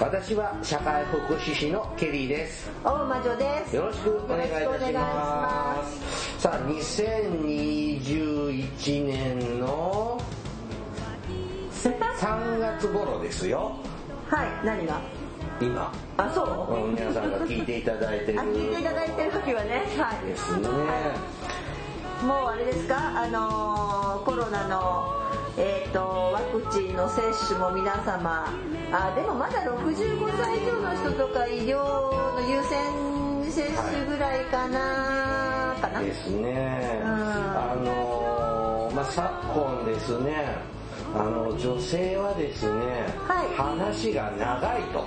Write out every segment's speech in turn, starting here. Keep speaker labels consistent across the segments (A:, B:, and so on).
A: 私は社会福祉士のケリーです。
B: 大魔女です。
A: よろしくお願いいたします。さあ2021年の3月頃ですよ。
B: はい何が？
A: 今。
B: あそう？
A: うん皆さんが聞いていただいてる。
B: あ聞いていただいてる時はね。はい。
A: ですね。
B: もうあれですか？あのーコロナのえー、とワクチンの接種も皆様あでもまだ65歳以上の人とか医療の優先接種ぐらいかな、かな。
A: ですね。
B: うん。
A: あのーまあ昨今ですねあの女性はですね、
B: はい。
A: 話が長いと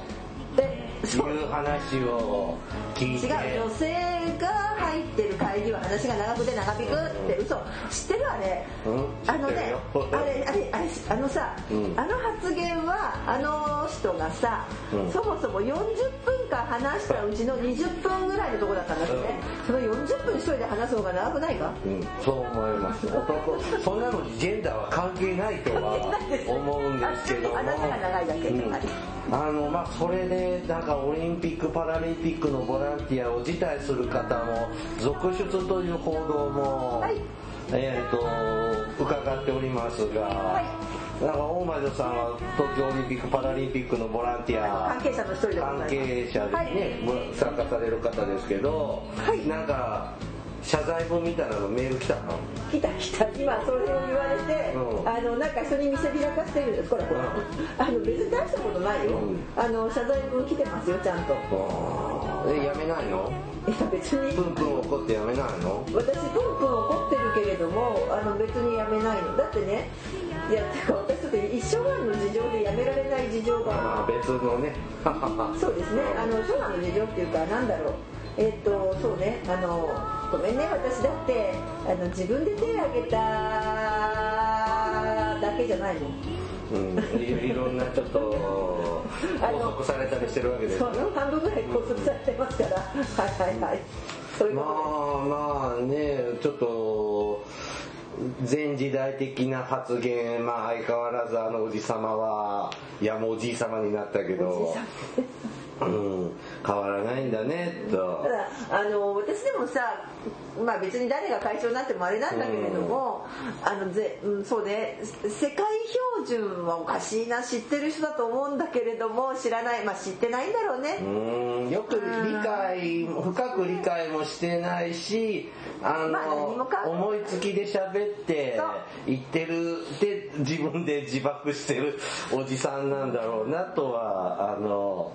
A: いう。話を聞いて
B: 違う女性が入ってる会議は話が長くて長引くって嘘。知ってるあれ、
A: うん。
B: あのねあれあれあれあのさ、
A: うん。
B: あの発言はあの人がさ、
A: うん。
B: そもそも40分間話したうちの20分ぐらいのとこだったんだってね、その40分一人で話す方が長くないか？
A: うん、そう思います。男そんなのにジェンダーは関係ないとは思うんですけども。
B: あなたが長いだけ
A: うん。
B: はい
A: あのまあそれでなんかオリンピック・パラリンピックのボランティアを辞退する方も続出という報道も、
B: はい。
A: えっ、と伺っておりますが、
B: はい。
A: なんか大魔女さんは東京オリンピック・パラリンピックのボランティア
B: 関係者の一人で
A: 関係者でね、参加される方ですけど、
B: はい。
A: なんか謝罪文みたいなのメール来たの？
B: 来た。来た今それを言われて、
A: うん。
B: あのなんか人に見せびらかしてるんですこれこれ、あの別に大したことないよ、
A: うん。
B: あの謝罪文来てますよちゃんと。
A: えやめないの？
B: いや別に。
A: プンプン怒ってやめないの？
B: 私プンプン怒ってるけれどもあの別にやめないの。だってねいやてか私ちょっと一生涯の事情でやめられない事情が。
A: あ別のね。
B: そうですね。あの生涯の事情っていうかなんだろうえっとそうねあのごめんね私だってあの自分で手を挙げただけじゃないの
A: うんいいろんなちょっと 拘束されたりしてるわけです
B: その半分ぐらい拘束されてますから。はいはいはい。そういう
A: ま
B: こ
A: あまあねちょっと前時代的な発言まあ相変わらずあのおじさまはいやもうおじいさまになったけど。
B: じさん
A: うん変わらないんだねと。
B: ただあの私でもさ、まあ、別に誰が会長になってもあれなんだけれども、あのぜうん、そうね世界標準はおかしいな知ってる人だと思うんだけれども知らないまあ知ってないんだろうね、
A: うんよく理解深く理解もしてないしあの
B: かも
A: 思いつきで喋って言ってるで自分で自爆してるおじさんなんだろうなとはあの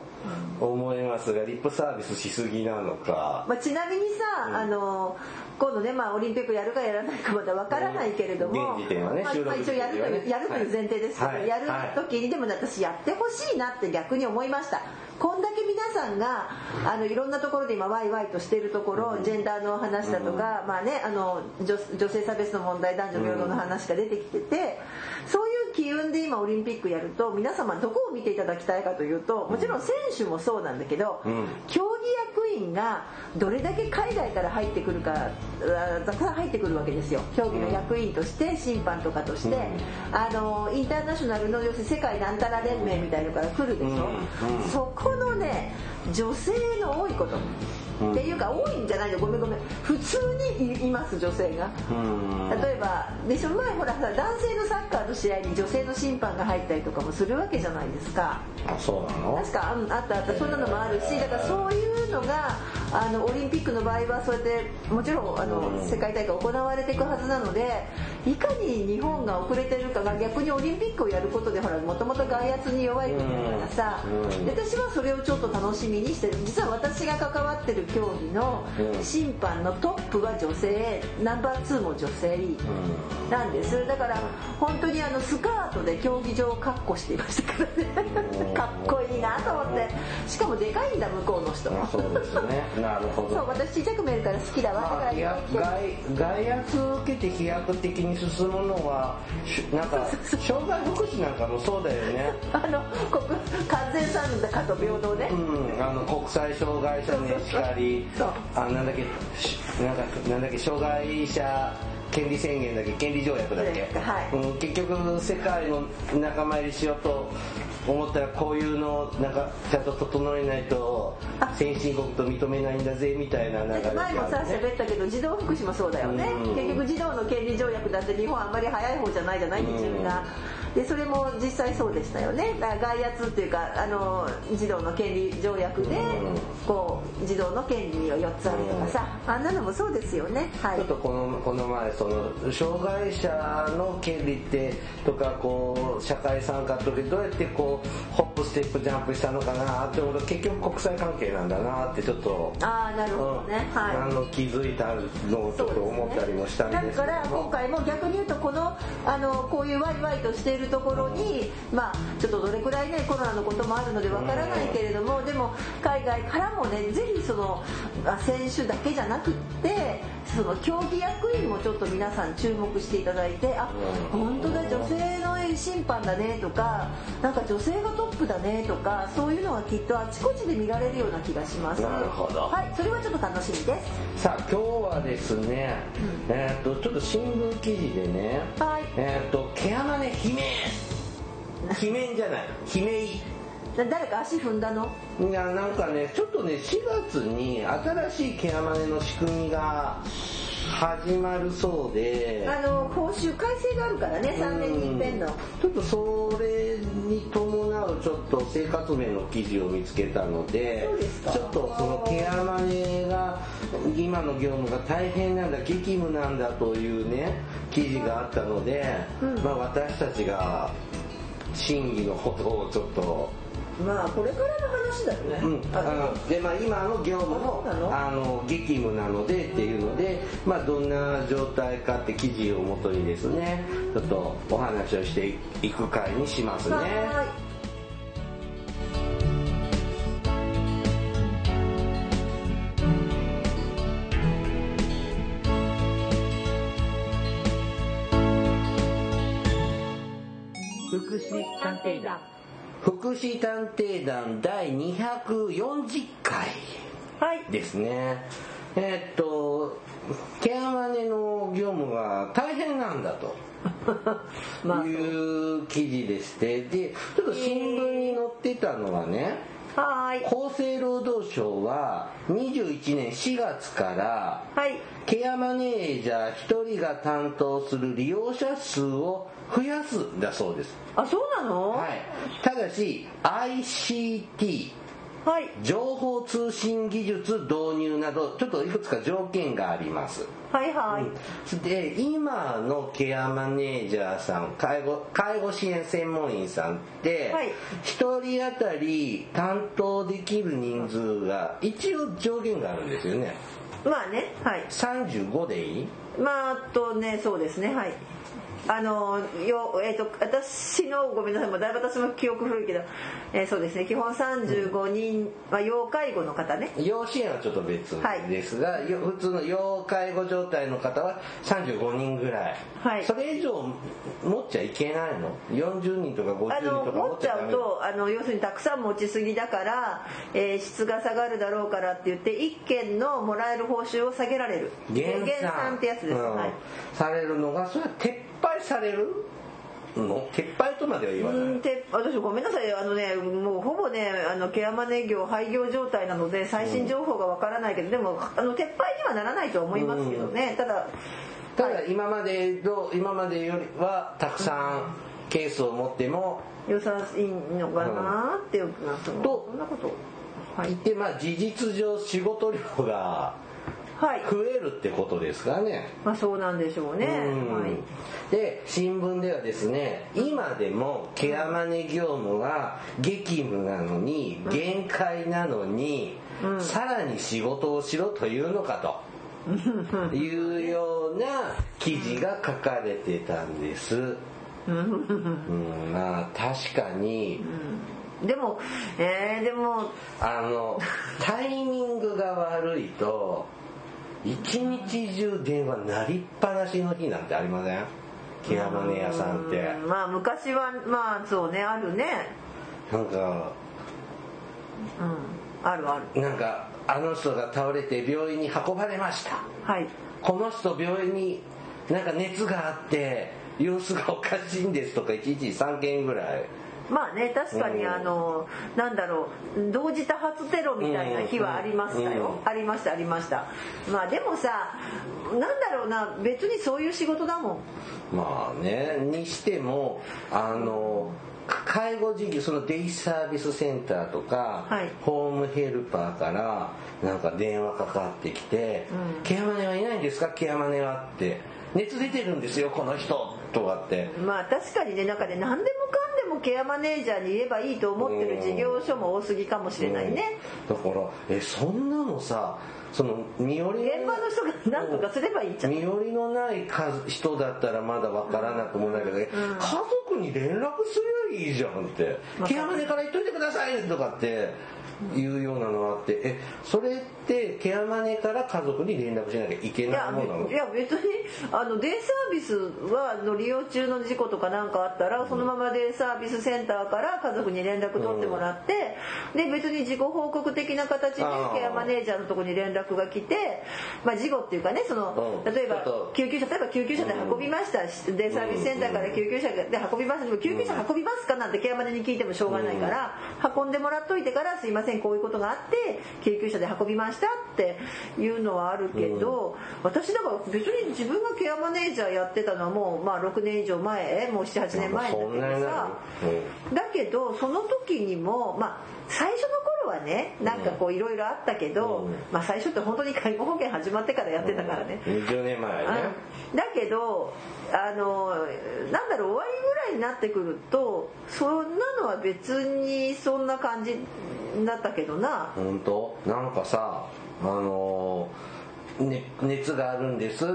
A: 思いますがリップサービスしすぎなのか。
B: まあ、ちなみにさ、あの今度ね、まあ、オリンピックやるかやらないかまだわからないけれども、
A: 現時点はね
B: まあ一応やるという、やるという前提ですけど、
A: はい。
B: やる時にでもね私やってほしいなって逆に思いました。こんだけ皆さんがあのいろんなところで今ワイワイとしているところ、ジェンダーの話だとか、まあね、あの女女性差別の問題男女平等の話が出てきてて、そういう機運で今オリンピックやると皆様どこを見ていただきたいかというともちろん選手もそうなんだけど、
A: うん。
B: 競技役員がどれだけ海外から入ってくるかあたくさん入ってくるわけですよ。競技の役員として審判とかとして、あのインターナショナルの要するに世界なんたら連盟みたいのから来るでしょ、
A: うん。うん。
B: そこのね女性の多いこと、
A: うん。
B: っていうか多いんじゃないの。ごめんごめん。普通にいいます女性が。
A: うん。
B: 例えばでその前ほらさ男性のサッカーの試合に女性の審判が入ったりとかもするわけじゃないですか。
A: あそうなの？
B: 確かうんあったあった。そんなのもあるしだからそういうのがあのオリンピックの場合はそうやってもちろんあの
A: うん。
B: 世界大会行われていくはずなのでいかに日本が遅れてるかが逆にオリンピックをやることでほらもともと外圧に弱い国だからさ
A: うん。
B: で私はそれをちょっと楽しみにしてる。実は私が関わってる競技の
A: うん。
B: 審判のトップは女性ナンバー2も女性なんです。だから本当にあのスカートで競技場を確保していましたからね。かっこいいなと思って。しかもでかいんだ向こうの人。
A: あそうですね なるほど。
B: そう私ちっちゃく見えるから好きだわ。だから
A: まあ、いや外外圧を受けて飛躍的に進むのはし なんか障害福祉なんかもそうだよね。
B: あの国完全参加と平等ね、
A: うん、あの国際障害者ねしかり。
B: そう。
A: あなんだっけしなんかなんだっけ障害者権利宣言だっけ権利条約だっけ、
B: はい。
A: うん、結局世界の仲間入りしようと思ったらこういうのをなんかちゃんと整えないと
B: あ
A: 先進国と認めないんだぜみたいな流れが
B: 前もさ喋ったけど児童福祉もそうだよね、
A: うん。
B: 結局児童の権利条約だって日本あんまり早い方じゃないじゃない基準が、でそれも実際そうでしたよね。だから外圧っていうかあの児童の権利条約で、
A: うん。
B: こう児童の権利が4つあるとかさ、あんなのもそうですよね。はい。
A: ちょっとこのこの前その障害者の権利ってとかこう社会参加の時どうやってこうホップステップジャンプしたのかなって思うと結局国際関係なんだなってちょっと
B: ああなるほどね、
A: うん。
B: はい。
A: あの気づいたのをちょっと思ったりもしたんですけど。
B: だから今回も逆に言うとこのあのこういうワイワイとしているところにまあちょっとどれくらいねコロナのこともあるのでわからないけれどもでも海外からもねぜひそのあ選手だけじゃなくってその競技役員もちょっと皆さん注目していただいてあ本当だ女性の審判だねとかなんか女性がトップだねとかそういうのはきっとあちこちで見られるような気がします。
A: なるほど。
B: はいそれはちょっと楽しみです。
A: さあ今日はですね、えーっとちょっと新聞記事でね、
B: はい。
A: えーっと毛穴ね悲鳴。悲鳴じゃない。悲鳴。
B: な誰か足踏んだの？
A: いやなんかねちょっとね4月に新しいケアマネの仕組みが始まるそうで。
B: あの報酬改正があるからね3年に一遍の。
A: ちょっとそれに伴うちょっと生活面の記事を見つけたので
B: そうですか。
A: ちょっとそのケアマネが今の業務が大変なんだ激務なんだというね記事があったので、
B: うん。
A: まあ私たちが真偽のことをちょっと
B: まあこれからの話だよね、
A: うん、あのでまあ今の業務
B: の
A: あの激務なのでっていうので、まあ、どんな状態かって記事をもとにですねちょっとお話をしていく回にしますね。
B: は
C: 福祉探偵団
A: 福祉探偵団第240回
B: いはい
A: ですね。えーっと、ケアマネの業務が大変なんだと。
B: まあ
A: いう記事でしてでちょっと新聞に載ってたのはね、
B: はーい。
A: 厚生労働省は21年4月から
B: はい。
A: ケアマネージャー1人が担当する利用者数を増やすんだそうです、
B: あそうなの？
A: はい、ただし ICT
B: はい。
A: 情報通信技術導入などちょっといくつか条件があります。
B: はいはい。
A: で今のケアマネージャーさん介護介護支援専門員さんって、
B: はい。
A: 1人当たり担当できる人数が一応上限があるんですよね。
B: まあねはい。
A: 35でいい？
B: まああとねそうですねはいあのよえっ、と私のごめんなさいもうだいぶ私も記憶古いけど、えーそうですね基本35人、まあ、要介護の方ね。
A: 要支援はちょっと別ですが、よ普通の要介護状態の方は35人ぐらい、
B: はい。
A: それ以上持っちゃいけないの？40人とか50
B: あの
A: 人とか
B: 持っちゃうとあの要するにたくさん持ちすぎだから、えー質が下がるだろうからって言って1件のもらえる報酬を下げられる。
A: 減
B: 減産ってやつです、
A: うん。
B: はい。
A: されるのがそれは撤廃される？の？撤廃とまでは言わない、
B: うんて私ごめんなさい。あのねもうほぼねあのケアマネ業廃業状態なので最新情報がわからないけど、でもあの撤廃にはならないとは思いますけどね、ただ
A: ただ今までの今までよりはたくさんケースを持っても
B: 良さいいのかなっていうなその
A: と
B: そんなこと。はい。
A: でまあ事実上仕事量が
B: はい
A: 増えるってことですかね。
B: まあそうなんでしょうね、
A: うん。
B: はい。
A: で新聞ではですね今でもケアマネ業務が激務なのに限界なのに、
B: うん。
A: さらに仕事をしろというのかと。いうような記事が書かれてたんです。うん、まあ確かに。
B: でもえー、でも
A: あのタイミングが悪いと一日中電話鳴りっぱなしの日なんてありません？ケアマネ屋さんって。
B: うんまあ昔はまあそうねあるね。
A: なんか
B: うんあるある。
A: なんかあの人が倒れて病院に運ばれました。
B: はい。
A: この人病院になんか熱があって様子がおかしいんですとか1日3件ぐらい
B: まあね確かに
A: うん。
B: あのなんだろう同時多発テロみたいな日はありましたよ、
A: うん。
B: ありましたありました。まあでもさなんだろうな別にそういう仕事だもん。
A: まあねにしてもあの介護事業そのデイサービスセンターとか、
B: はい。
A: ホームヘルパーからなんか電話かかってきて「
B: うん。
A: ケアマネはいないんですか？ケアマネは」って「熱出てるんですよこの人」とかって。
B: まあ確かにねなんかね何でもかんでもケアマネージャーに言えばいいと思ってる事業所も多すぎかもしれないね、
A: うん。だからえそんなのさその身寄りの
B: 現場の人が何とかすればいいじゃん。
A: 身寄りのない数人だったらまだ分からなくもないけど、家族に連絡すりゃいいじゃんって「ケアマネから言っといてください」とかっていうようなのがあってえそれってケアマネから家族に連絡しなきゃいけないものなの？
B: いや別にあのデイサービスはの利用中の事故とかなんかあったらそのままデイサービスセンターから家族に連絡取ってもらって、で別に事故報告的な形でケアマネージャーのところに連絡が来て、まあ、事故っていうかねその
A: うん。
B: 例えば救急車例えば救急車で運びました、デイサービスセンターから救急車で運びましたでも救急車運びますかなんてケアマネに聞いてもしょうがないから、運んでもらっといてからすいませんこういうことがあって救急車で運びましたっていうのはあるけど、私だから別に自分がケアマネージャーやってたのはもうまあ6年以上前もう78年前だけどさ
A: る
B: だけどその時にもまあ最初の頃はねなんかこういろいろあったけど、
A: うん。
B: まあ最初って本当に介護保険始まってからやってたからね、
A: 20年前ね。
B: うん。だけどあのなんだろう終わりぐらいになってくるとそんなのは別にそんな感じだったけどな、
A: 本当？なんかさあの熱があるんです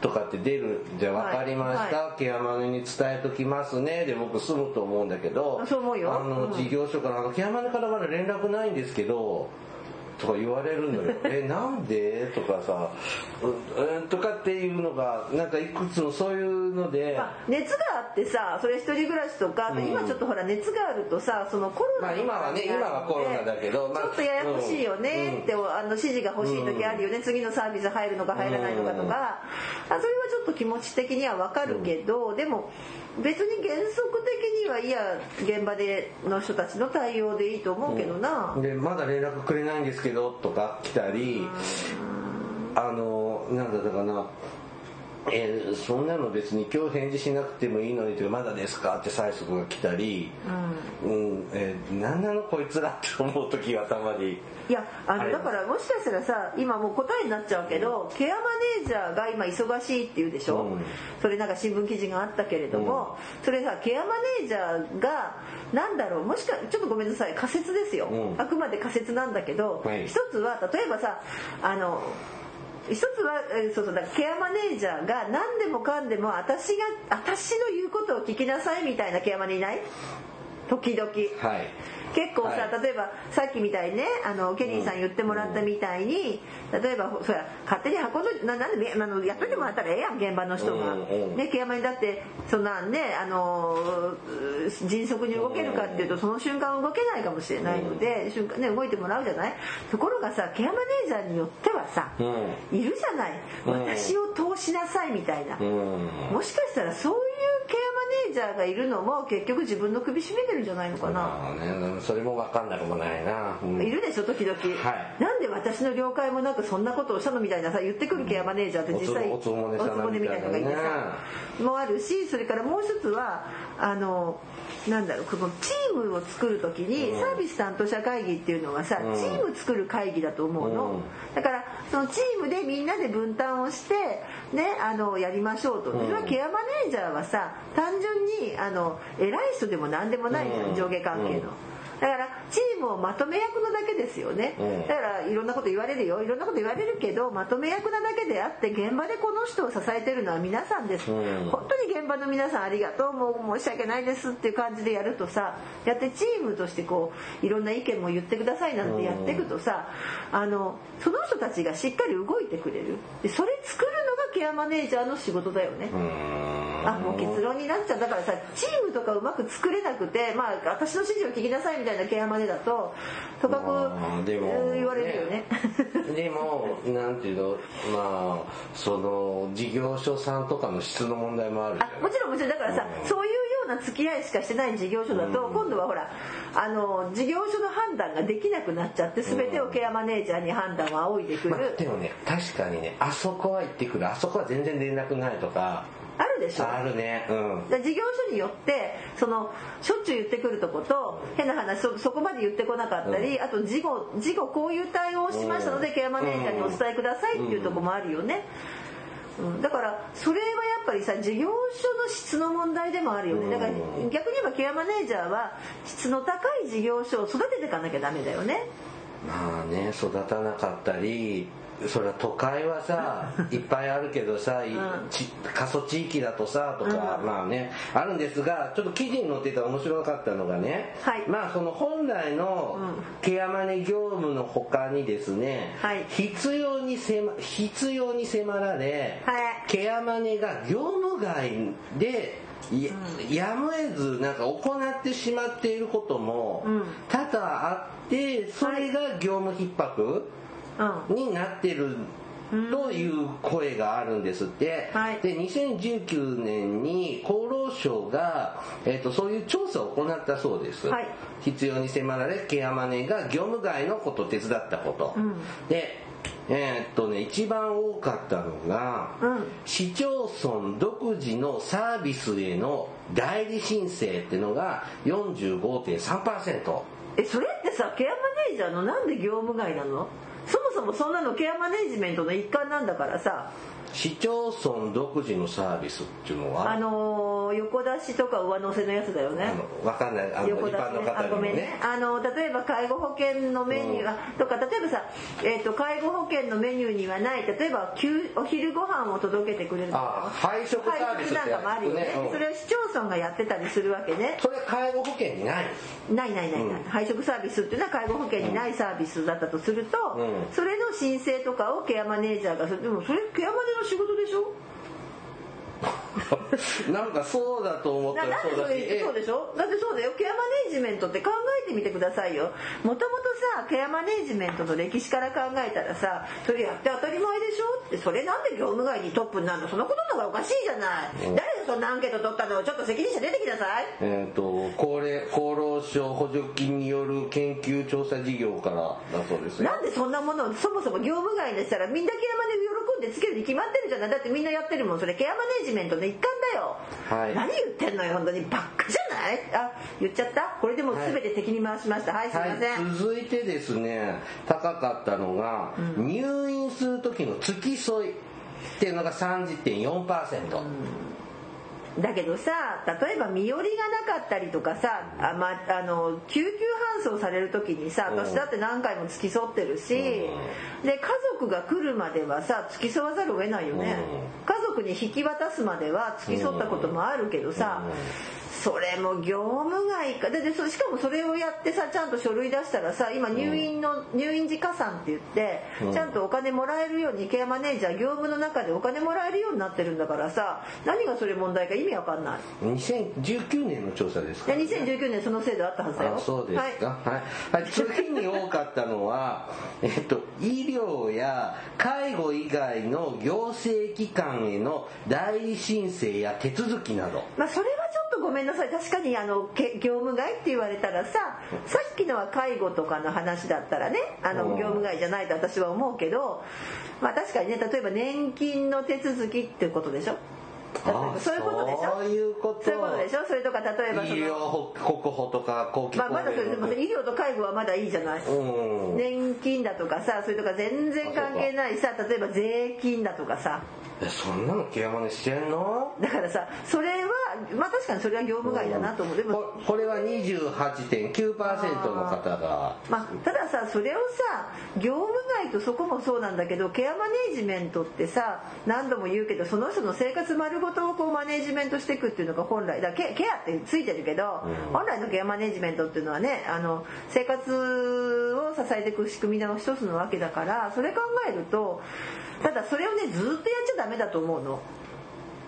A: とかって出るじゃあ分かりました、
B: は
A: ケアマネに伝えときますね。で僕済むと思うんだけど
B: そう思うよ。
A: あの
B: うん。
A: 事業所からあのケアマネからまだ連絡ないんですけどとか言われるのよ。え なんで？とかさうんうんとかっていうのがなんかいくつもそういうので。
B: まあ、熱があってさそれ一人暮らしとか、あと今ちょっとほら熱があるとさそのコロナ
A: まあ今はね今はコロナだけどまあ
B: ちょっとややこしいよねって、あの指示が欲しい時あるよね、次のサービス入るのか入らないのかとか、あそれはちょっと気持ち的にはわかるけど、でも別に原則的にはいや現場での人たちの対応でいいと思うけどな、
A: でまだ連絡くれないんですけどとか来たりあのなんだったかなえーそんなの別に今日返事しなくてもいいのにというかまだですかって催促が来たり、うん。えー何なのこいつらって思う時がたまに。
B: いやあのだからもしかしたらさ今もう答えになっちゃうけど、ケアマネージャーが今忙しいっていうでしょ、
A: うん。
B: それなんか新聞記事があったけれども、それさケアマネージャーがなんだろう？もしかちょっとごめんなさい。仮説ですよ、
A: うん。
B: あくまで仮説なんだけど、
A: はい。
B: 一つは例えばさあの一つはえーそうそうだケアマネージャーが何でもかんでも私が私の言うことを聞きなさいみたいなケアマネいない？時々。
A: はい。
B: 結構さ、
A: はい。
B: 例えばさっきみたいにねあのケリーさん。言ってもらったみたいに、例えばそ勝手に運んどななんであのやっといてもらったらええやん現場の人が、ねケアマにだってそんなんねあのー迅速に動けるかっていうとその瞬間動けないかもしれないので、瞬間ね動いてもらうじゃない？ところがさケアマネージャーによってはさ、
A: うん。
B: いるじゃない？
A: うん。
B: 私を通しなさいみたいな、
A: うん。
B: もしかしたらそういうケアマネージャーがいるのも結局自分の首絞めてるんじゃないのかな、
A: まあねそれも分かんなくもないな、うん。
B: いるでしょ時々、
A: はい。
B: なんで私の了解もなくそんなことをしたのみたいなさ言ってくるケアマネージャーって実際
A: おつぼね
B: みたいなのがいてさもあるしそれからもう一つはあのなんだろうこのチームを作る時に、
A: うん
B: サービス担当者会議っていうのはさ、
A: うん
B: チーム作る会議だと思うの、
A: うん
B: だからそのチームでみんなで分担をしてねあのやりましょうと、
A: うん
B: それはケアマネージャーはさ単純にあの偉い人でも何でもないじゃん上下関係の。だからチームをまとめ役なだけですよね、
A: うん。
B: だからいろんなこと言われるよ。いろんなこと言われるけどまとめ役なだけであって現場でこの人を支えてるのは皆さんです、
A: うん。
B: 本当に現場の皆さんありがとうもう申し訳ないですっていう感じでやるとさやってチームとしてこういろんな意見も言ってくださいなんてやっていくとさあのその人たちがしっかり動いてくれる。でそれ作るのがケアマネージャーの仕事だよね、あもう結論になっちゃうだからさチームとかうまく作れなくてまあ私の指示を聞きなさいみたいなケアマネだととかく言われるよね。
A: でもなんていうの？まあその事業所さんとかの質の問題もある
B: あもちろんもちろん。だからさ、
A: うん。
B: そういうような付き合いしかしてない事業所だと、今度はほらあの事業所の判断ができなくなっちゃって全てをケアマネージャーに判断を仰いでくる、
A: まあ、でもね確かにねあそこは行ってくる。あそこは全然連絡ないとか
B: あるでしょ。
A: あるね。うん。
B: で事業所によってそのしょっちゅう言ってくるとこと変な話そそこまで言ってこなかったり、あと事後事後こういう対応をしましたので、
A: うん。
B: ケアマネージャーにお伝えくださいっていうとこもあるよね、うん。だからそれはやっぱりさ事業所の質の問題でもあるよね。だから
A: うん
B: 逆に言えばケアマネージャーは質の高い事業所を育てていかなきゃダメだよね。
A: まあね育たなかったりそれは都会はさいっぱいあるけどさ、い
B: うん。
A: ち過疎地域だとさとか、
B: うん。
A: まあねあるんですがちょっと記事に載ってた面白かったのがね、
B: はい。
A: まあその本来の
B: うん。
A: ケアマネ業務の他にですね、
B: はい。
A: 必要に迫必要に迫られ、
B: はい。
A: ケアマネが業務外でや,、やむを得ずなんか行ってしまっていることも
B: うん。
A: 多々あってそれが業務逼迫
B: うん
A: になってるという声があるんですって、
B: はい。
A: で2019年に厚労省が、えー、とそういう調査を行ったそうです、
B: はい。
A: 必要に迫られケアマネが業務外のことを手伝ったこと、
B: うん。
A: でえーっとね一番多かったのが、
B: うん。
A: 市町村独自のサービスへの代理申請っていうのが45.3%
B: えそれってさケアマネージャーのなんで業務外なの？そもそもそんなのケアマネジメントの一環なんだからさ。
A: 市町村独自のサービスっていうのは？
B: あのー横出しとか上乗せのやつだよね。
A: あのわかんない。あの一
B: 横出し
A: 般の
B: ね。あ
A: 方に
B: ね
A: ね。
B: あの例えば介護保険のメニュー、あとか例えばさ、えー、と介護保険のメニューにはない例えば給お昼ご飯を届けてくれるとか。
A: あ配食サービス
B: なんかもあるよね、
A: うん。
B: それを市町村がやってたりするわけね。
A: それ介護保険にない？
B: ないないないない、
A: うん。
B: 配食サービスっていうのは介護保険にないサービスだったとすると、
A: うん。
B: それの申請とかをケアマネージャーがする。でもそれケアマネの仕事でしょ？
A: なんかそうだと思ったら
B: ななんでそ
A: うだしえ
B: そうでしょ？だってそうだよ。ケアマネージメントって考えてみてくださいよ。もともとさケアマネージメントの歴史から考えたらさそれやって当たり前でしょ？ってそれなんで業務外にトップになるの？そのことの方がおかしいじゃない、
A: うん。
B: 誰がそんなアンケート取ったの？ちょっと責任者出てきなさい。
A: えー、と高齢厚労省補助金による研究調査事業からだそうですよ。
B: なんでそんなものをそもそも業務外にしたらみんなケアマネ喜んでつけるに決まってるじゃない。だってみんなやってるもん。それケアマネージメントの一環だよ、
A: はい。
B: 何言ってんのよ本当に。バッカじゃない？あ言っちゃった？これでもう全て敵に回しました。はい、すいません、
A: はい、続いてですね高かったのが、入院する時の付き添いっていうのが30.4%、
B: だけどさ例えば身寄りがなかったりとかさあ、まあの救急搬送される時にさ
A: うん。
B: 私だって何回も付き添ってるし、で家族が来るまではさ付き添わざるを得ないよね、家族に引き渡すまでは付き添ったこともあるけどさ、それも業務外か。ででそしかもそれをやってさちゃんと書類出したらさ今入院の、入院時加算って言って、
A: うん。
B: ちゃんとお金もらえるようにケアマネージャー業務の中でお金もらえるようになってるんだからさ何がそれ問題か意味わかんない。
A: 2019年の調査ですか。
B: で2019年その制度あったはずだよ。
A: あそうですか、はい。はい、次に多かったのは、えっと、医療や介護以外の行政機関への代理申請や手続きなど。
B: まあ、それはごめんなさい。確かにあのけ業務外って言われたらささっきのは介護とかの話だったらねあの
A: うん。
B: 業務外じゃないと私は思うけど、まあ、確かにね例えば年金の手続きっていうことでしょ？そういうことでしょ？
A: そういうこと。
B: そういうことでしょ？それとか例えばそ
A: 医療国保とか公金
B: まあ、まだそれ医療と介護はまだいいじゃない、
A: うん。
B: 年金だとかさそれとか全然関係ないさ例えば税金だとかさ
A: えそんなのケアマネしてんの？
B: だからさそれはまあ確かにそれは業務外だなと思う。でも
A: ここれは28.9%の方が。
B: まあ、たださそれをさ業務外とそこもそうなんだけどケアマネージメントってさ何度も言うけどその人の生活丸ごとをこうマネージメントしていくっていうのが本来。だケケアってついてるけど、本来のケアマネージメントっていうのはねあの生活を支えていく仕組みの一つのわけだからそれ考えるとただそれをねずっとやっちゃダメだと思うの。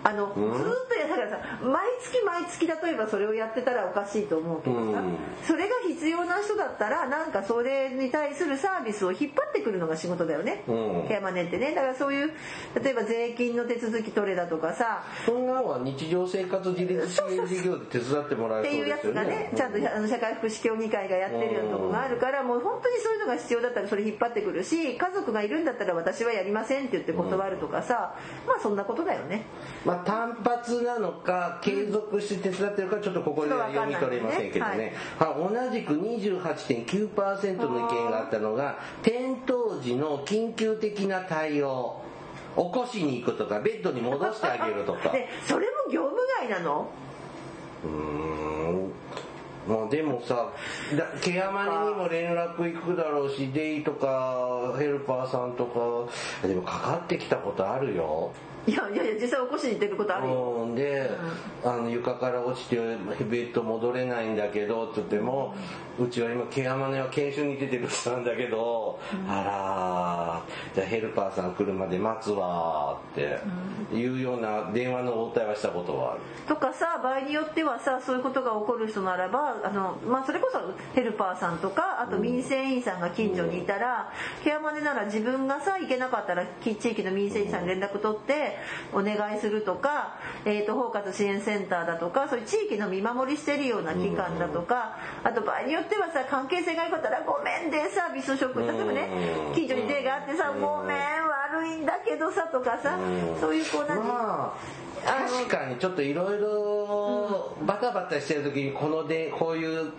B: あの、ずーっとやだからさ毎月毎月例えばそれをやってたらおかしいと思うけどさ、
A: うん。
B: それが必要な人だったらなんかそれに対するサービスを引っ張ってくるのが仕事だよね、
A: うん。
B: ケアマネってね。だからそういう例えば税金の手続き取れだとかさ。
A: そんなのは日常生活自立支援事業で手伝ってもらえそう
B: っていうやつがねちゃんとあの社会福祉協議会がやってるようなとこがあるからもう本当にそういうのが必要だったらそれ引っ張ってくるし家族がいるんだったら私はやりませんって言って断るとかさまあそんなことだよね。
A: まあ、単発なのか継続して手伝ってるかちょっとここでは読み取れませんけどね、はい、同じく28.9%の意見があったのが転倒時の緊急的な対応。起こしに行くとかベッドに戻してあげるとか。
B: でそれも業務外なの？
A: うーん。まあでもさだケアマネにも連絡行くだろうしデイとかヘルパーさんとかでもかかってきたことあるよ
B: いやいやいや実際起こしに行ってることあるよ。
A: うんで、あの床から落ちてベッド戻れないんだけどって言っても、うちは今ケアマネは研修に出てる人なんだけど、あらーじゃあヘルパーさん来るまで待つわーっていうような電話の応対はしたことはある？
B: とかさ場合によってはさそういうことが起こる人ならばあの、まあ、それこそヘルパーさんとかあと民生委員さんが近所にいたら、ケアマネなら自分がさ行けなかったらき地域の民生委員さんに連絡取ってお願いするとか、えー、と包括支援センターだとかそういう地域の見守りしてるような機関だとか、あと場合によってはさ関係性が良かったら「ごめんでサービス職例えばね近所にデーがあってさ「ごめん悪いんだけどさ」とかさそういうこう何
A: まあ確かにちょっといろいろバタバタしてる時にこのでこういう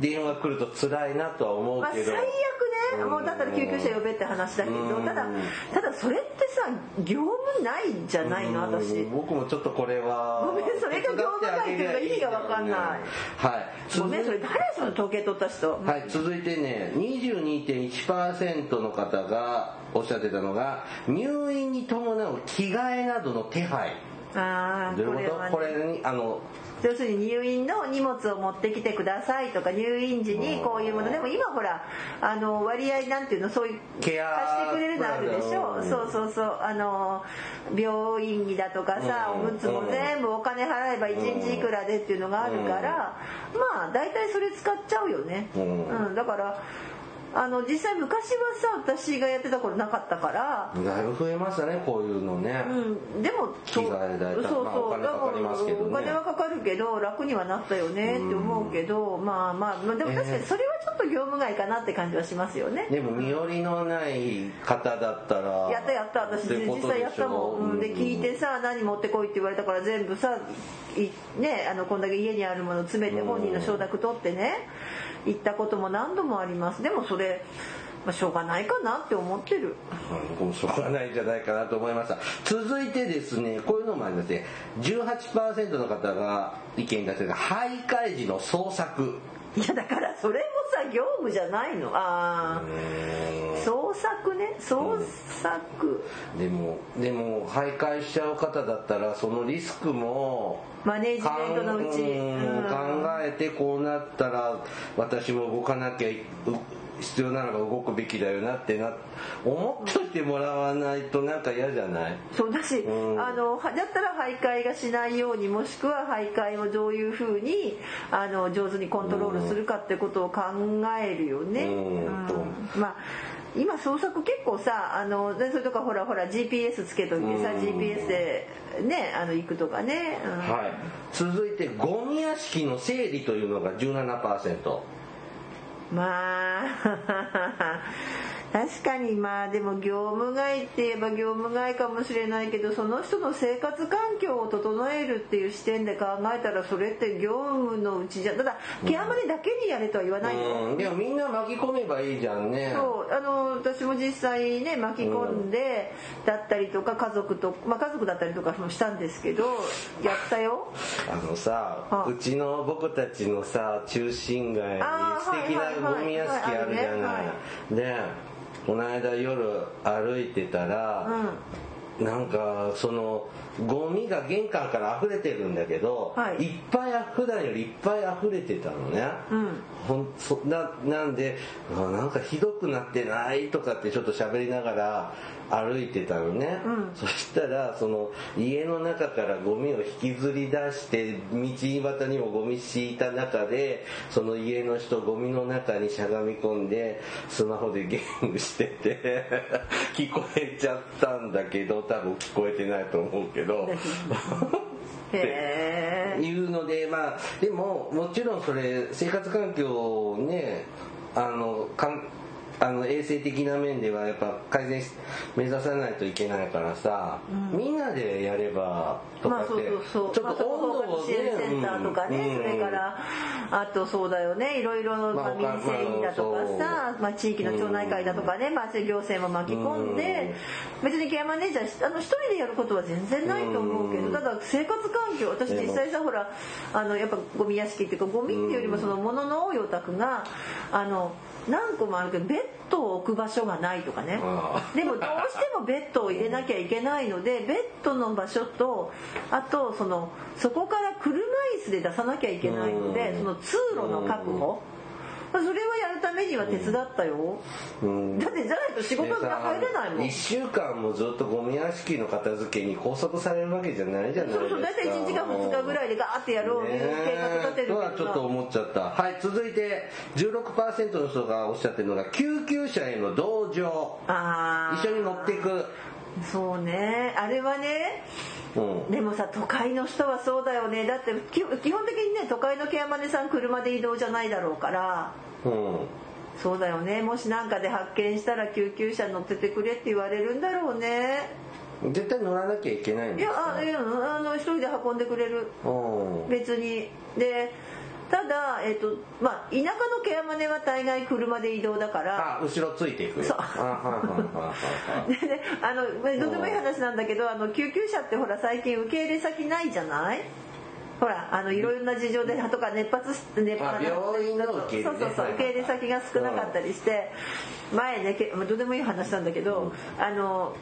A: 電話来ると辛いなとは思う
B: まあ、
A: けど、
B: 最悪ね。もうだったら救急車呼べって話だけど
A: うん。
B: ただただそれってさ業務ないんじゃないの私
A: うん。僕もちょっとこれは
B: ごめんそれが業務外っていうか意味が分かんない。
A: はい。
B: ごめんそれ誰その統計取った人？
A: はい、続いてね22.1%の方がおっしゃってたのが入院に伴う着替えなどの手配。
B: あ
A: ことこ
B: これはね。
A: れにあの
B: 要するに入院の荷物を持ってきてくださいとか入院時にこういうもの。でも今ほらあの割合なんていうのそういう貸
A: ケア
B: してくれるのあるでしょ？
A: うん
B: そうそうそう。あの病院着だとかさ
A: うん。
B: おむつも全部お金払えば1日いくらでっていうのがあるからまあ大体それ使っちゃうよね。
A: うん。
B: うん。だからあの実際昔はさ私がやってた頃なかったから。
A: だいぶ増えましたねこういうのね、
B: うん、でも
A: 着替え代
B: そうそう、
A: まあお金かかりますけどね。
B: だからお金はかかるけど楽にはなったよねって思うけど、まあまあまあでも確かにそれはちょっと業務外かなって感じはしますよね、
A: でも身寄りのない方だったら
B: やったやった私実際やったもん、うん、で聞いてさ何持ってこいって言われたから全部さいねあのこんだけ家にあるもの詰めて本人の承諾取ってね行ったことも何度もあります。でもそれまあ、しょうがないかなって思ってる。
A: うんしょうがないんじゃないかなと思いました。続いてですねこういうのもありますね18%の方が意見出せる徘徊時の捜索
B: いやだからそれもさ業務じゃないの。ああ創作ね。創作、
A: でもでも徘徊しちゃう方だったらそのリスクも
B: マネージメントのうち、
A: うん
B: うん
A: 考えてこうなったら私も動かなきゃ必要ならば動くべきだよなってな思っといてもらわないとなんか嫌じゃない？
B: そうだし、
A: うん。
B: あのはだったら徘徊がしないようにもしくは徘徊をどういうふうにあの上手にコントロールするかってことを考えるよね、
A: うん
B: まあ今捜索結構さあのでそれとかほらほら GPS つけといてさ、
A: うん。
B: GPS でねあの行くとかね、うん。
A: はい。続いてゴミ屋敷の整理というのが17%
B: まあ確かにまあでも業務外って言えば業務外かもしれないけどその人の生活環境を整えるっていう視点で考えたらそれって業務のうちじゃただケアマネだけにやれとは言わない。よ、
A: うん、でもみんな巻き込めばいいじゃんね。
B: そう。あの私も実際ね巻き込んで、だったりとか家族と、まあ、家族だったりとかもしたんですけどやったよ。
A: あのさ
B: あ。
A: うちの僕たちのさ中心街に素敵
B: はいはいはい。
A: なゴミ屋敷あるじゃ
B: はい
A: な
B: あ
A: い。でこの間夜歩いてたら、なんかそのゴミが玄関から溢れてるんだけど、
B: はい。
A: いっぱい普段よりいっぱい溢れてたのね、
B: うん。
A: ほんそななんであなんかひどくなってないとかってちょっと喋りながら歩いてたのね、
B: うん。
A: そしたらその家の中からゴミを引きずり出して道端にもゴミ敷いた中でその家の人ゴミの中にしゃがみ込んでスマホでゲームしてて 聞こえちゃったんだけど多分聞こえてないと思うけど。
B: へえ
A: いうのでまあでももちろんそれ生活環境をねあのかんあの衛生的な面ではやっぱ改善し目指さないといけないからさ、みんなでやればとか
B: まあそう
A: って、
B: そうそう。
A: ちょっと温度を
B: まあ、支援センターとかね、
A: うん。
B: それからあとそうだよねいろいろ、まあ、
A: まあ
B: 民生委員だとか
A: ま
B: さ、まあ、地域の町内会だとかね、まあ、行政も巻き込んで、別にケアマネージャーあの一人でやることは全然ないと思うけど、ただ生活環境私実際さほらあのやっぱゴミ屋敷っていうかゴミっていうよりもその物の多いお宅があの何個もあるけどベッドを置く場所がないとかね。
A: あ
B: でもどうしてもベッドを入れなきゃいけないのでベッドの場所とあとそのそこから車椅子で出さなきゃいけないので
A: うん。
B: その通路の確保それをやるためには手伝ったよ。
A: うん。
B: だってじゃないと仕事が入れないもん。
A: 1週間もずっとゴミ屋敷の片付けに拘束されるわけじゃないじゃないですか。
B: そうそう大体1日か2日ぐらいでガーってやろういう計画立てるけ
A: とはちょっと
B: ど
A: 思っちゃった。はい続いて16%の人がおっしゃってるのが救急車への同乗。
B: ああ
A: 一緒に乗っていく
B: そうね。あれはね
A: うん。
B: でもさ都会の人はそうだよね。だってき基本的にね都会のケアマネさん車で移動じゃないだろうから。
A: うん。
B: そうだよね。もし何かで発見したら救急車乗っててくれって言われるんだろうね。
A: 絶対乗らなきゃいけないん
B: い
A: ですか
B: やあいやあの一人で運んでくれる。
A: うん。
B: 別に。でただ、えっとまあ、田舎のケアマネは大概車で移動だから。
A: あ後ろついていく
B: そう。でねあのまあどうでもいい話なんだけどあの救急車ってほら最近受け入れ先ないじゃない？ほらあのいろいろな事情でとか熱発し熱
A: あ病院の受け入れね
B: そうそうそう
A: はい
B: 受け入れ先が少なかったりして前ねけまあどうでもいい話なんだけどあの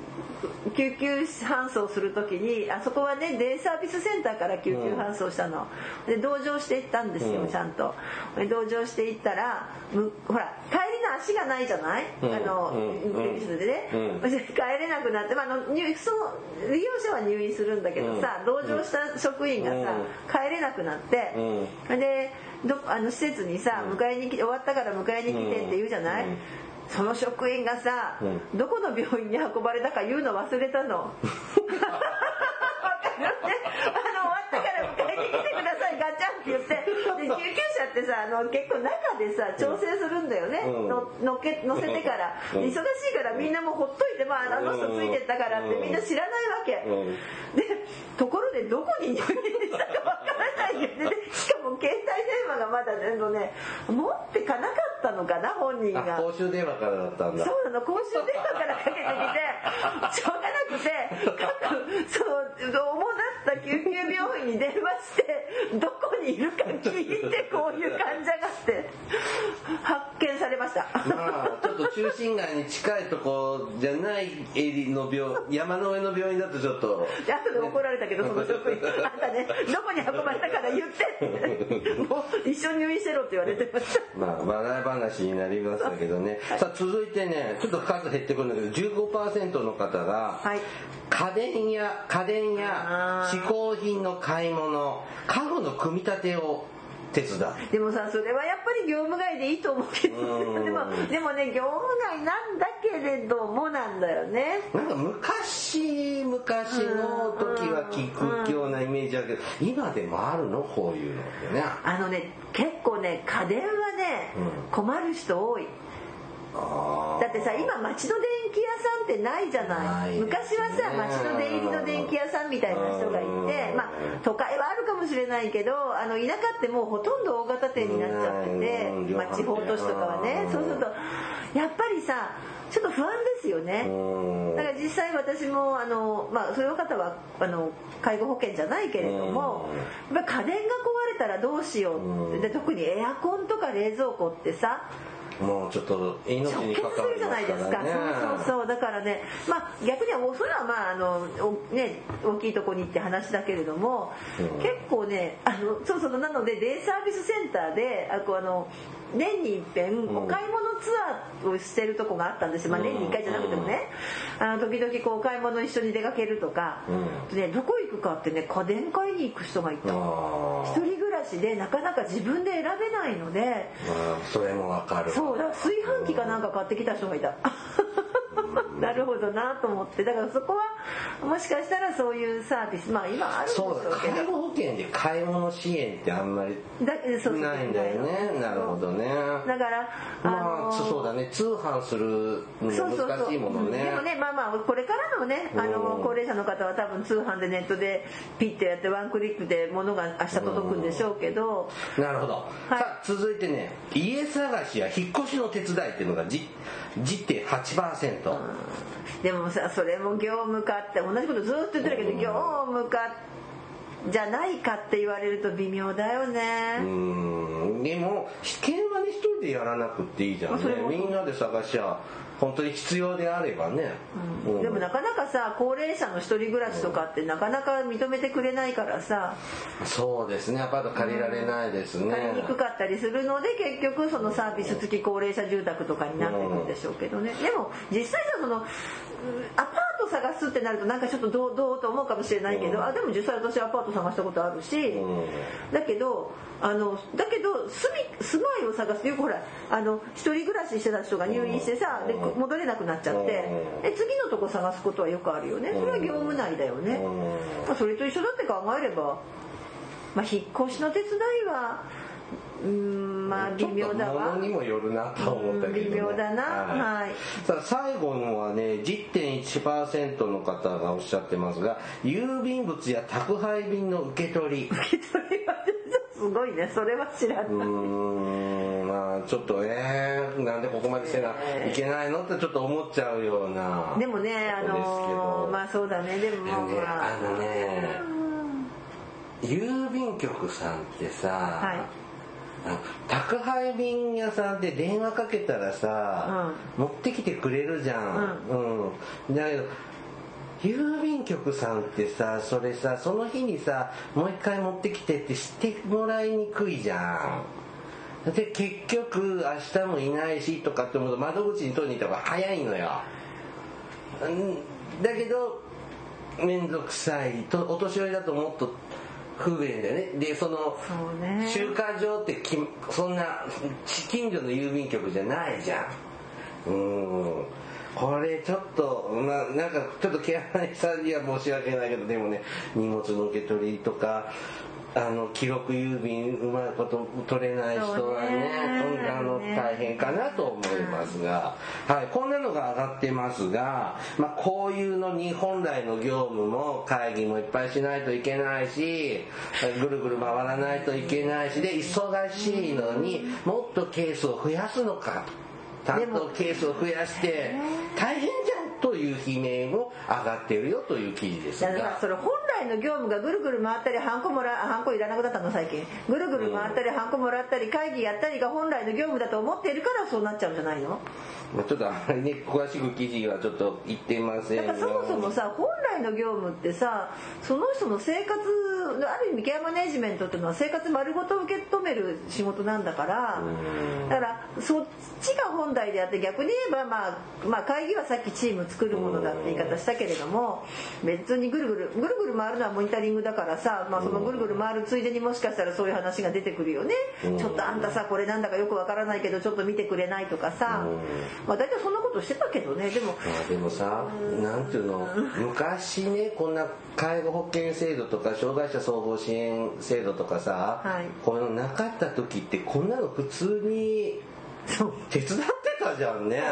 B: 救急搬送する時にあそこはねデイサービスセンターから救急搬送したの。で同乗していったんですよ
A: うん。
B: ちゃんと。で同乗していったらむほら帰りの足がないじゃない？
A: うん。
B: あのでね。
A: うん。
B: で 帰れなくなって、まあ、あの入その利用者は入院するんだけどさ、同乗した職員がさ、帰れなくなって、でどあの施設にさ迎えに来て終わったから迎えに来てって言うじゃない、
A: うん。
B: その職員がさ、
A: う
B: どこの病院に運ばれたか言うの忘れたの？わかる？ね あの終わったから迎えに来て言って。で救急車ってさあの結構中でさ調整するんだよね、
A: うん。
B: のけ乗せてから、
A: うん。
B: 忙しいからみんなもうほっといて、まあ、あの人ついてったからってみんな知らないわけ、
A: うん。
B: でところでどこに入院したかないよねでしかも携帯電話がまだねあのね持ってかなかったのかな本人
A: あ
B: が。
A: 公衆電話からだったんだ
B: そうなの公衆電話からかけてきてしょうがなくて各その主だった救急病院に電話してどこにいるか聞いてこういう患者がって発見されました。
A: まあちょっと中心街に近いとこじゃないエリの病山の上の病院だとちょっと
B: で後で怒られたけどその職員「あんたねどこに運ばれたから言って」もう一緒に入院してろって言われてました。
A: まあ笑い話になりましたけどね、さあ続いてねちょっと数減ってくるんだけど15%の方が、
B: はい。
A: 家電や家電や嗜好品の買い物家具の組み立てを手伝う
B: でもさそれはやっぱり業務外でいいと思うけど。
A: うん。
B: でもでもね業務外なんだけれどもなんだよね。
A: なんか昔昔の時は聞くようなイメージあるけど今でもあるの？こういうのってね。
B: あのね結構ね家電はね、
A: うん。
B: 困る人多い。
A: あ
B: だってさ今町の電気屋さんってないじゃない。
A: ね。
B: 昔はさ町の出入りの電気屋さんみたいな人がいてまあ都会はあるかもしれないけどあの田舎ってもうほとんど大型店になっちゃってて
A: うん。
B: まあ地方都市とかはね。そうするとやっぱりさちょっと不安ですよね。
A: うん。
B: だから実際私もあの、まあ、そういう方はあの介護保険じゃないけれどもやっぱ家電が壊れたらどうしようって。で特にエアコンとか冷蔵庫ってさ
A: もうちょっと命に関わり
B: するじゃないですか、
A: ますからね
B: そうそうそう。だからねまあ逆にはそういうのはまああのおね大きいとこに行って話だけれども、
A: うん。
B: 結構ねあのそうそうなのでデイサービスセンターであこうあの年に一遍
A: ん。
B: お買い物ツアーをしてるとこがあったんですよ、まあ、年に1回じゃなくてもね。あの時々こうお買い物一緒に出かけるとか、
A: う
B: でどこ行くかってね家電買いに行く人がいた。
A: あ
B: 一人暮らしでなかなか自分で選べないので。
A: あそれもわかる。わ
B: そうだから炊飯器かなんか買ってきた人がいた なるほどなと思ってだからそこはもしかしたらそういうサービスまあ今あるんでしょ
A: そう
B: けど
A: 介護保険で買い物支援ってあんまりないんだよねなるほどね
B: だから
A: ま
B: の
A: あそうだね通販するの
B: そうそうそう
A: 難しいものね
B: でもねまあまあこれからのねあの
A: うん
B: 高齢者の方は多分通販でネットでピッてやってワンクリックで物が明日届くんでしょうけど
A: なるほど、さあ続いてね家探しや引っ越しの手伝いっていうのがじ10.8%、
B: でもさそれも業務化って同じことずっと言ってるけど業務化じゃないかって言われると微妙だよね、
A: うん。でも試験はねでやらなくっていいじゃんね。みんなで探しゃ本当に必要であればね、うん。
B: でもなかなかさ高齢者の一人暮らしとかってなかなか認めてくれないからさ。
A: そうですね。アパート借りられないですね、
B: 借りにくかったりするので結局そのサービス付き高齢者住宅とかになってくるんでしょうけどね。でも実際さそのうんアパート探すってなるとなんかちょっとどうどうと思うかもしれないけどあでも実際私アパート探したことあるし
A: うん。
B: だけどあのだけど住み住まいを探すよくほらあの一人暮らししてた人が入院してさで
A: うん。
B: 戻れなくなっちゃって
A: うん。
B: で次のとこ探すことはよくあるよね。それは業務内だよね。
A: うん。
B: まあそれと一緒だって考えればまあ引っ越しの手伝いはうんまあ微妙だわ。
A: ちょっと物にもよるなと思ったけど、
B: 微妙だな。はい。
A: さあ最後のはね10.1%の方がおっしゃってますが郵便物や宅配便の受け取り。
B: それはすごいね。それは知ら
A: うー
B: ない
A: んまあちょっとえー、なんでここまでせないけないのってちょっと思っちゃうような
B: でもねあのまあそうだね。でも
A: ね
B: まあ
A: あのね郵便局さんってさ、
B: はい
A: 宅配便屋さんって電話かけたらさ、持ってきてくれるじゃん、うん。だけど郵便局さんってさそれさその日にさもう一回持ってきてってしてもらいにくいじゃん。で結局明日もいないしとかって思うと窓口に取りに行った方が早いのよ。うん。だけど面倒くさいとお年寄りだともっと不便だよね。でその集荷場ってきそんな近所の郵便局じゃないじゃん。うん。これちょっとまあなんかちょっと毛穴さんには申し訳ないけどでもね荷物の受け取りとかあの記録郵便うまいこと取れない人はねあの大変かなと思いますが、はい、こんなのが上がってますが、まあ、こういうのに本来の業務も会議もいっぱいしないといけないしぐるぐる回らないといけないしで忙しいのにもっとケースを増やすのか担当ケースを増やして大変じゃんという悲鳴も上がってるよという記事です
B: だから
A: が
B: それ本来の業務がぐるぐる回ったりハンコもらハンコいらなくなったの最近。ぐるぐる回ったりハンコもらったり会議やったりが本来の業務だと思っているからそうなっちゃうんじゃないの？
A: まあちょっとあまりね詳しく記事はちょっと言ってませんが
B: だからそもそもさ本来の業務ってさその人の生活ある意味ケアマネジメントっていうのは生活丸ごと受け止める仕事なんだからだからそっちが本来であって逆に言えば、まあ、まあ会議はさっきチーム作るものだって言い方したけれども別にぐるぐるぐるぐる回るのはモニタリングだからさ、まあ、そのぐるぐる回るついでにもしかしたらそういう話が出てくるよね。ちょっとあんたさこれなんだかよくわからないけどちょっと見てくれないとかさ。まあ大体そんなことしてたけどね。でも
A: まあでもさなん。ていうの昔ねこんな介護保険制度とか障害者総合支援制度とかさ、
B: はい。
A: こういうのなかった時ってこんなの普通に
B: そう。
A: 手伝ってたじゃんね。う ん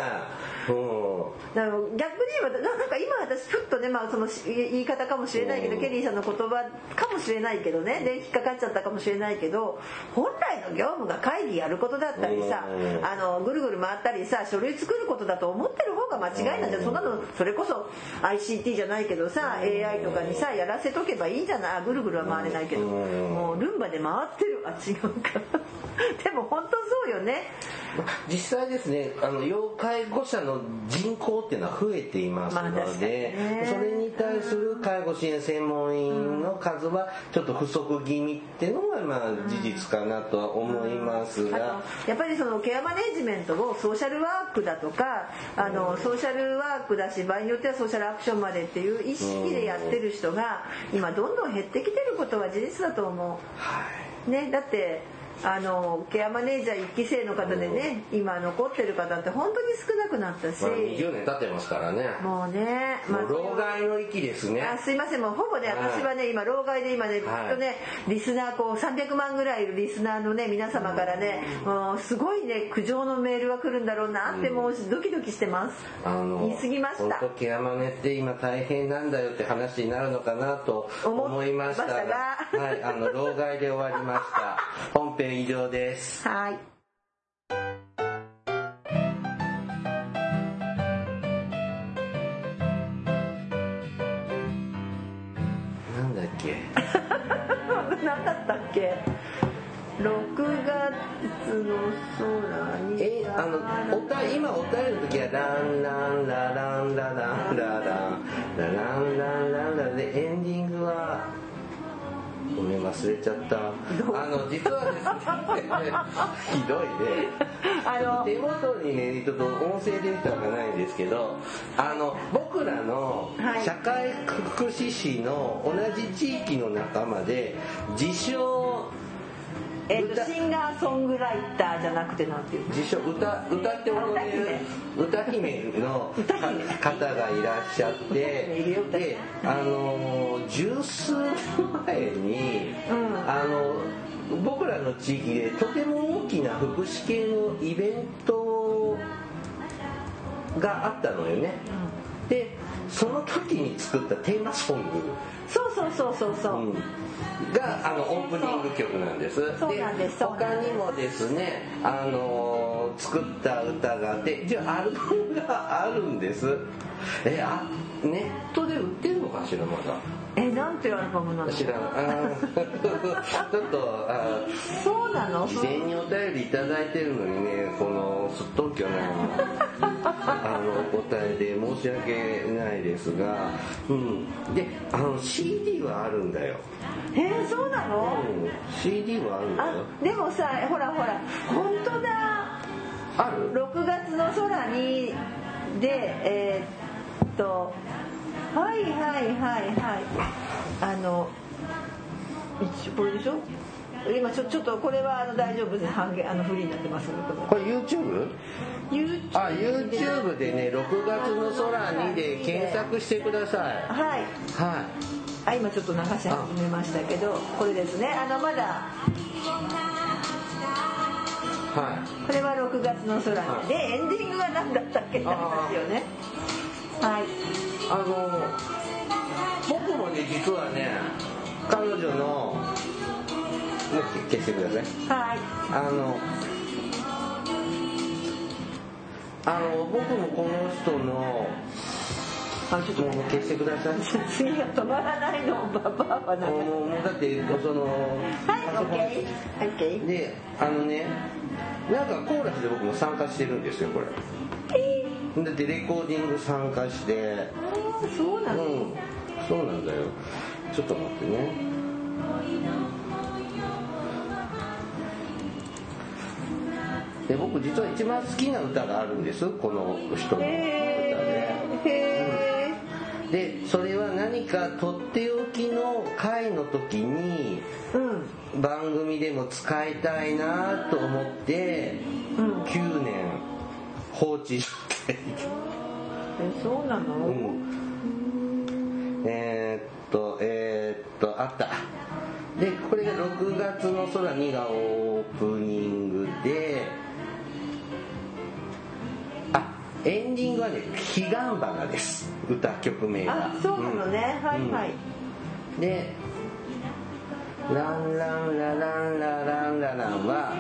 B: だから逆に言えばななんか今私ふっとね、まあ、そのし言い方かもしれないけど、
A: うん。
B: ケリーさんの言葉かもしれないけどねで引っかかっちゃったかもしれないけど本来の業務が会議やることだったりさ、
A: うん。
B: あのぐるぐる回ったりさ書類作ることだと思ってる方が間違いなんじゃ、
A: うん。
B: そんなのそれこそ ICT じゃないけどさ AI とかにさやらせとけばいいんじゃな。いあぐるぐるは回れないけど、
A: うん。
B: もうルンバで回ってる。あ違うか。でも本当そうよね。
A: 実際ですねあの要介護者の人口っていうのは増えていますので、
B: ね。
A: それに対する介護支援専門員の数はちょっと不足気味っていうのがまあ事実かなとは思います
B: あ
A: が、
B: とやっぱりそのケアマネジメントをソーシャルワークだとかあのソーシャルワークだし場合によってはソーシャルアクションまでっていう意識でやってる人が今どんどん減ってきてることは事実だと思う。ね、だってあのケアマネージャー1期生の方でね今残ってる方って本当に少なくなったし。
A: まあ、20年経ってますからね。
B: もうね、
A: もう老害の域ですね。
B: あすいませんもうほぼね
A: はい。
B: 私はね今老害で今ねきっ
A: はい
B: とねリスナーこう300万ぐらいいるリスナーのね皆様からねもうすごいね苦情のメールが来るんだろうなってもうドキドキしてます。
A: あの
B: 言い過ぎました。
A: 本当ケアマネって今大変なんだよって話になるのかなと思いましたが。
B: 思いましたが。
A: はいあの老害で終わりました。本編以上です。
B: はい。
A: なんだっけ？
B: 何だったっけ？6月の空に。
A: えあのおた今お便りの時はランランラランラランラランラランランランラでエンディングはごめん忘れちゃった。あの実はですねひどいね。
B: あの
A: 手元にねちょっと音声データがないんですけどあの僕らの
B: はい。
A: 社会福祉士の同じ地域の仲間で自称
B: えっと
A: 歌。
B: シンガーソングライターじゃなくてなんていうの？
A: 自称歌歌って踊れる歌姫。の方がいらっしゃってであの十数年前に、
B: うん。
A: あの僕らの地域でとても大きな福祉系のイベントがあったのよね、でその時に作ったテーマソング
B: そうそうそうそうそう、
A: うん。があのオープニング曲なんです。
B: そうなんです
A: 他にもですねあのー作った歌があってじゃあアルバムがあるんです。えあネットで売ってるのかしらまだ。
B: えなんていうアルバムなの？
A: 知らん。あー。ちょっとあー。
B: そうなの？
A: 事前にお便りいただいてるのにねこのすっとんきょない あのお答えで申し訳ないですがうん。であの CD はあるんだよ。
B: えー、そうなの、
A: うん。CD はあるんだよ。
B: あでもさほらほら本当だ。
A: ある
B: ？6月の空にでえーっとはいはいはいはい。あのこれでしょ？今ちょちょっとこれはあの大丈夫です。半減あのフリーになってます。こ
A: これ YouTube?
B: れ YouTube
A: あ YouTube でね6月の空にで検索してください。
B: はい。
A: は
B: あ今ちょっと流し始めましたけどこれですね。あのまだ。
A: い。は
B: これは6月の空
A: はい。
B: にでエンディングは何だったっけって話よねはい。
A: いあの僕もね実はね彼女のもう消してください。
B: はい。
A: あのあの僕もこの人の
B: あちょっと
A: もう消してください。
B: 次が止まらないのババアはな
A: もうもうだってその
B: はい
A: パソコン。
B: OK OK
A: であのねなんかコーラスで僕も参加してるんですよこれだってレコーディング参加して。
B: そうなの、
A: うん。そうなんだよ。ちょっと待ってね。で僕実は一番好きな歌があるんです。この人の歌で。
B: へー。へ
A: でそれは何かとっておきの回の時に
B: ーうん。
A: 番組でも使いたいなと思って
B: うん。
A: 9年放置している。
B: えそうなの、
A: うん。えーっとえーっとあった。でこれが6月の空にがオープニングでエンディングはね「彼岸花」です。歌曲名が。
B: あそうなのね、はいはい、
A: で「ランランラランラランララン」は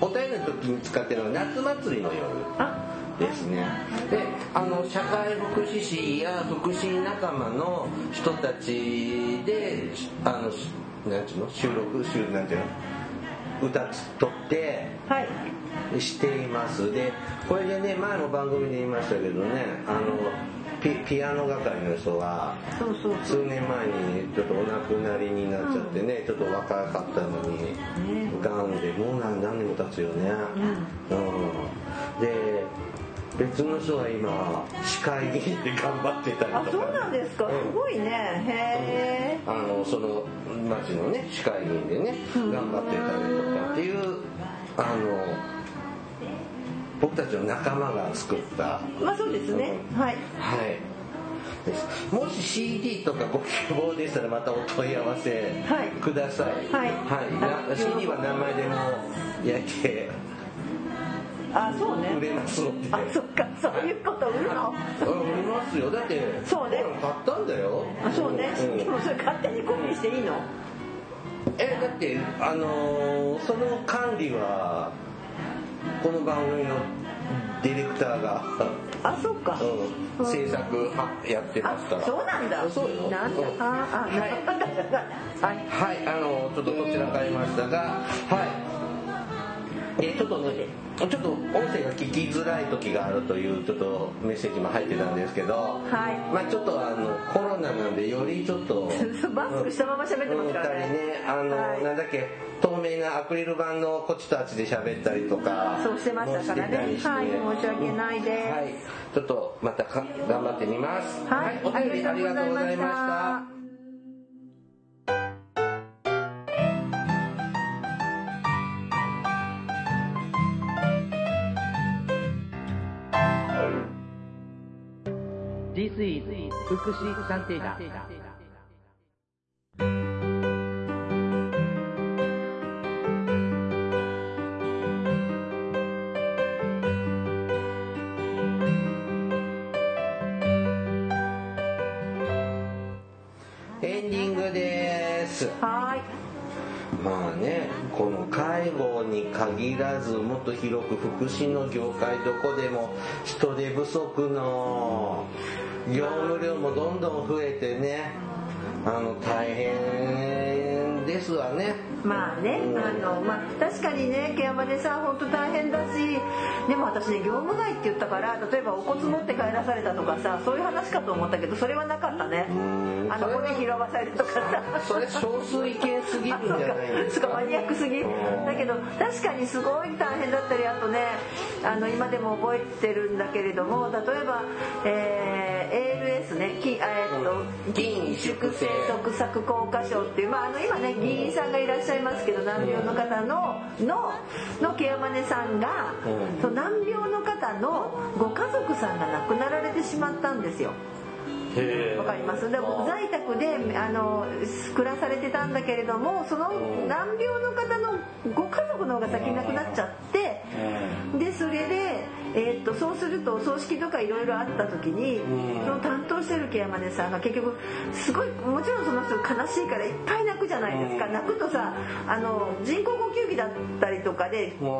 A: お便りの時に使ってるのは夏祭りの夜。
B: あ
A: ですね。であの社会福祉士や福祉仲間の人たちであのなんていうの？収録収なんていうの？歌つとって
B: はい。
A: しています。でこれでね前も番組で言いましたけどねあのピピアノ係の人が
B: そうそうそう。
A: 数年前にちょっとお亡くなりになっちゃってね、ちょっと若かったのに、
B: ね。
A: がんでもう何何年も経つよね、うん。で別の人が今市会議員で頑張ってたりとか
B: あそうなんですか、
A: うん。
B: すごいね。へえ
A: あのその町のね市会議員でね
B: うん。
A: 頑張ってたりとかっていうあの僕たちの仲間が作った
B: まあそうですね、はい。
A: はい。です。もし CD とかご希望でしたらまたお問い合わせ
B: はい。
A: ください。
B: はい。
A: はい。な CD は名前でも焼いて
B: あそうね。
A: 売れますので
B: あそっかそういうこと？売るの
A: うん。売りますよ。だって
B: そうね。
A: 買ったんだよ。
B: あそうね、
A: ん。
B: でもそれ勝手にコピーしていいの？
A: えだってあのーその管理はこの番組のディレクターが、
B: あそっか、
A: うん、制作はやって
B: あ
A: ますから。
B: そうなんだ。
A: そうよ。
B: なんだ。
A: うん。
B: ああ
A: はい。
B: はい。
A: はい、あのちょっとこちらかりましたが、はい。えちょっとね、ちょっと音声が聞きづらい時があるというちょっとメッセージも入ってたんですけど、
B: はい。
A: まあちょっとあのコロナなんでよりちょっと。
B: マスクしたまま喋ってますからね。
A: ね、あの、
B: はい。
A: なんだっけ透明なアクリル板のこっちとあっちで喋ったりとか、
B: そうしてましたからね。はい申し訳ないです。
A: はい、ちょっとまたか頑張ってみます。
B: はい、
A: お便りありがとうございました。
C: 医福祉探偵団
A: エンディングです。
B: はい
A: まあねこの介護に限らずもっと広く福祉の業界どこでも人手不足の業務量もどんどん増えてね。あの大変ですわね。
B: まあね、あのまあ、確かにねケアマネさん本当大変だしでも私ね業務外って言ったから例えばお骨持って帰らされたとかさそういう話かと思ったけどそれはなかったね。
A: ん。
B: あの骨拾わされたとかさ。
A: それ少数意見すぎるんじゃない？んですか。
B: そうかマニアックすぎ。
A: うん。
B: だけど確かにすごい大変だったりあとねあの今でも覚えてるんだけれども例えば、えー ALS ねきえーっと
A: 筋萎縮性。
B: 側索硬化症っていう、まあ、あの今ね議員さんがいらっしゃいますけど難病の方のののケアマネさんが、
A: うん
B: 難病の方のご家族さんが亡くなられてしまったんですよ。わかります。でも在宅であの暮らされてたんだけれどもその難病の方のご家族の方が先に亡くなっちゃってでそれで、えーっとそうするとお葬式とかいろいろあった時に
A: うん。
B: その担当してるケアマネさんが結局すごいもちろんその人悲しいからいっぱい泣くじゃないですか。
A: うん。
B: 泣くとさあの人工呼吸器だったりとかで人工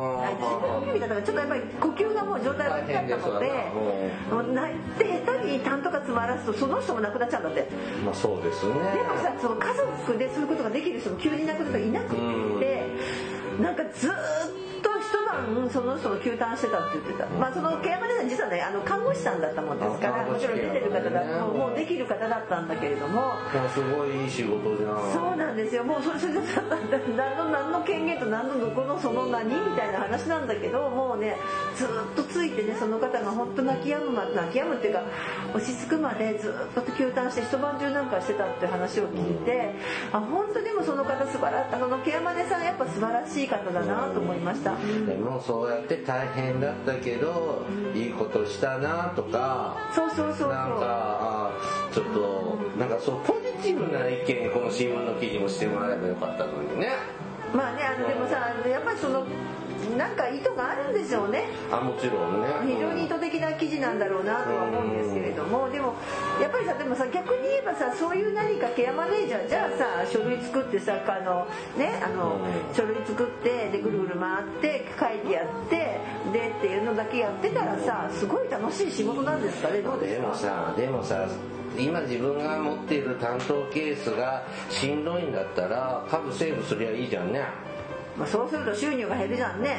B: 呼吸器だったからちょっとやっぱり呼吸がもう状態が悪かったので
A: 大
B: もう泣いて下手に痰とか詰まらすとその人も亡くなっちゃうんだって。
A: まあそうですね。
B: でもさその家族でそういうことができる人も急に亡くなった人がいなくって。なんかずーっと一晩その人の休館してたって言ってた。まあそのケアマネさん実はねあの看護師さんだったもんですからもちろん出てる方だ
A: ね
B: もうできる方だったんだけれども。
A: まあすごいいい仕事じゃん。
B: そうなんですよ。もうそれそれ何の何の権限と何のどこのその何みたいな話なんだけどもうねずっとついてねその方が本当泣き止む泣き止むっていうか落ち着くまでずっと休館して一晩中なんかしてたって話を聞いて、あ本当でもその方素晴らあのケアマネさんやっぱ素晴らしい方だなと思いました。
A: でもそうやって大変だったけどいいことしたなとか
B: そうそうそう
A: なんかあちょっとなんかそうポジティブな意見この新聞の記事もしてもらえばよかったのにね。
B: まあねあのでもさやっぱりそのなんか意図があるんでしょうね。
A: あもちろんね。
B: 非常に意図的な記事なんだろうなとは思うんですけれども。でもやっぱりさでもさ逆に言えばさそういう何かケアマネージャーじゃあさ書類作ってさあのねあの
A: うん。
B: 書類作ってでぐるぐる回って書いてやってでっていうのだけやってたらさすごい楽しい仕事なんですかねどうです
A: でも
B: か
A: さでもさ今自分が持っている担当ケースがしんどいんだったら数セーブすりゃいいじゃんね
B: まあ、そうすると収入が減るじゃんね。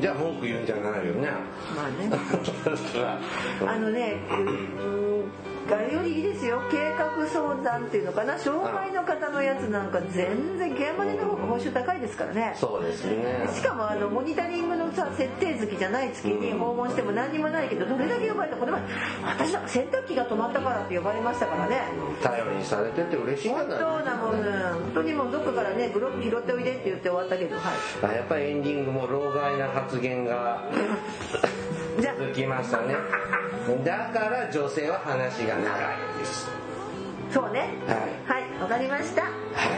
A: じゃあ文句言うんじゃないよね。
B: まあね。あのね、うんあれよりいいですよ。計画相談っていうのかな。障害の方のやつなんか全然ケアマネの方が報酬高いですからね。
A: そうですね。
B: しかもあのモニタリングのさ設定月じゃない月に訪問しても何にもないけどどれだけ呼ばれたこの前私なんか洗濯機が止まったからって呼ばれましたからね。
A: 頼りにされてて嬉しいん
B: 本
A: だ
B: 当なもん。ね本当にもうどっかからねブロック拾っておいでって言って終わったけどはい。
A: あやっぱりエンディングも老害な発言が 続きましたね。だから女性は話が長いんです。
B: そうね。
A: はい。
B: はいわかりました。
A: は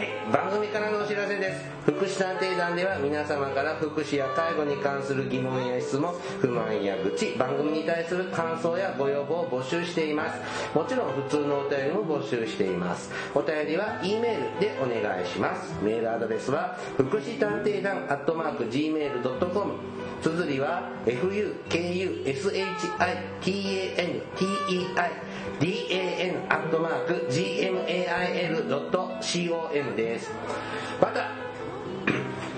A: い。番組からのお知らせです。福祉探偵団では皆様から福祉や介護に関する疑問や質問不満や愚痴番組に対する感想やご要望を募集しています。もちろん普通のお便りも募集しています。お便りは E メールでお願いします。メールアドレスは福祉探偵団アットマーク Gmail.com 綴りは fukushitanteidan アットマーク gmail.com です。また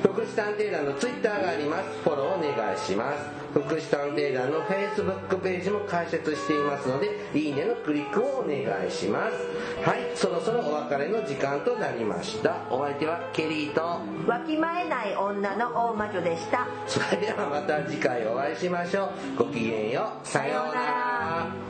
A: 福祉探偵団のツイッターがあります。フォローお願いします。福祉探偵団のフェイスブックページも開設していますのでいいねのクリックをお願いします。はいそろそろお別れの時間となりました。お相手はケリーと。
B: わきまえない女の大魔女でした。
A: それではまた次回お会いしましょう。ごきげんよう。さようなら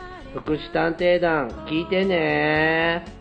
A: 福祉探偵団聞いてね。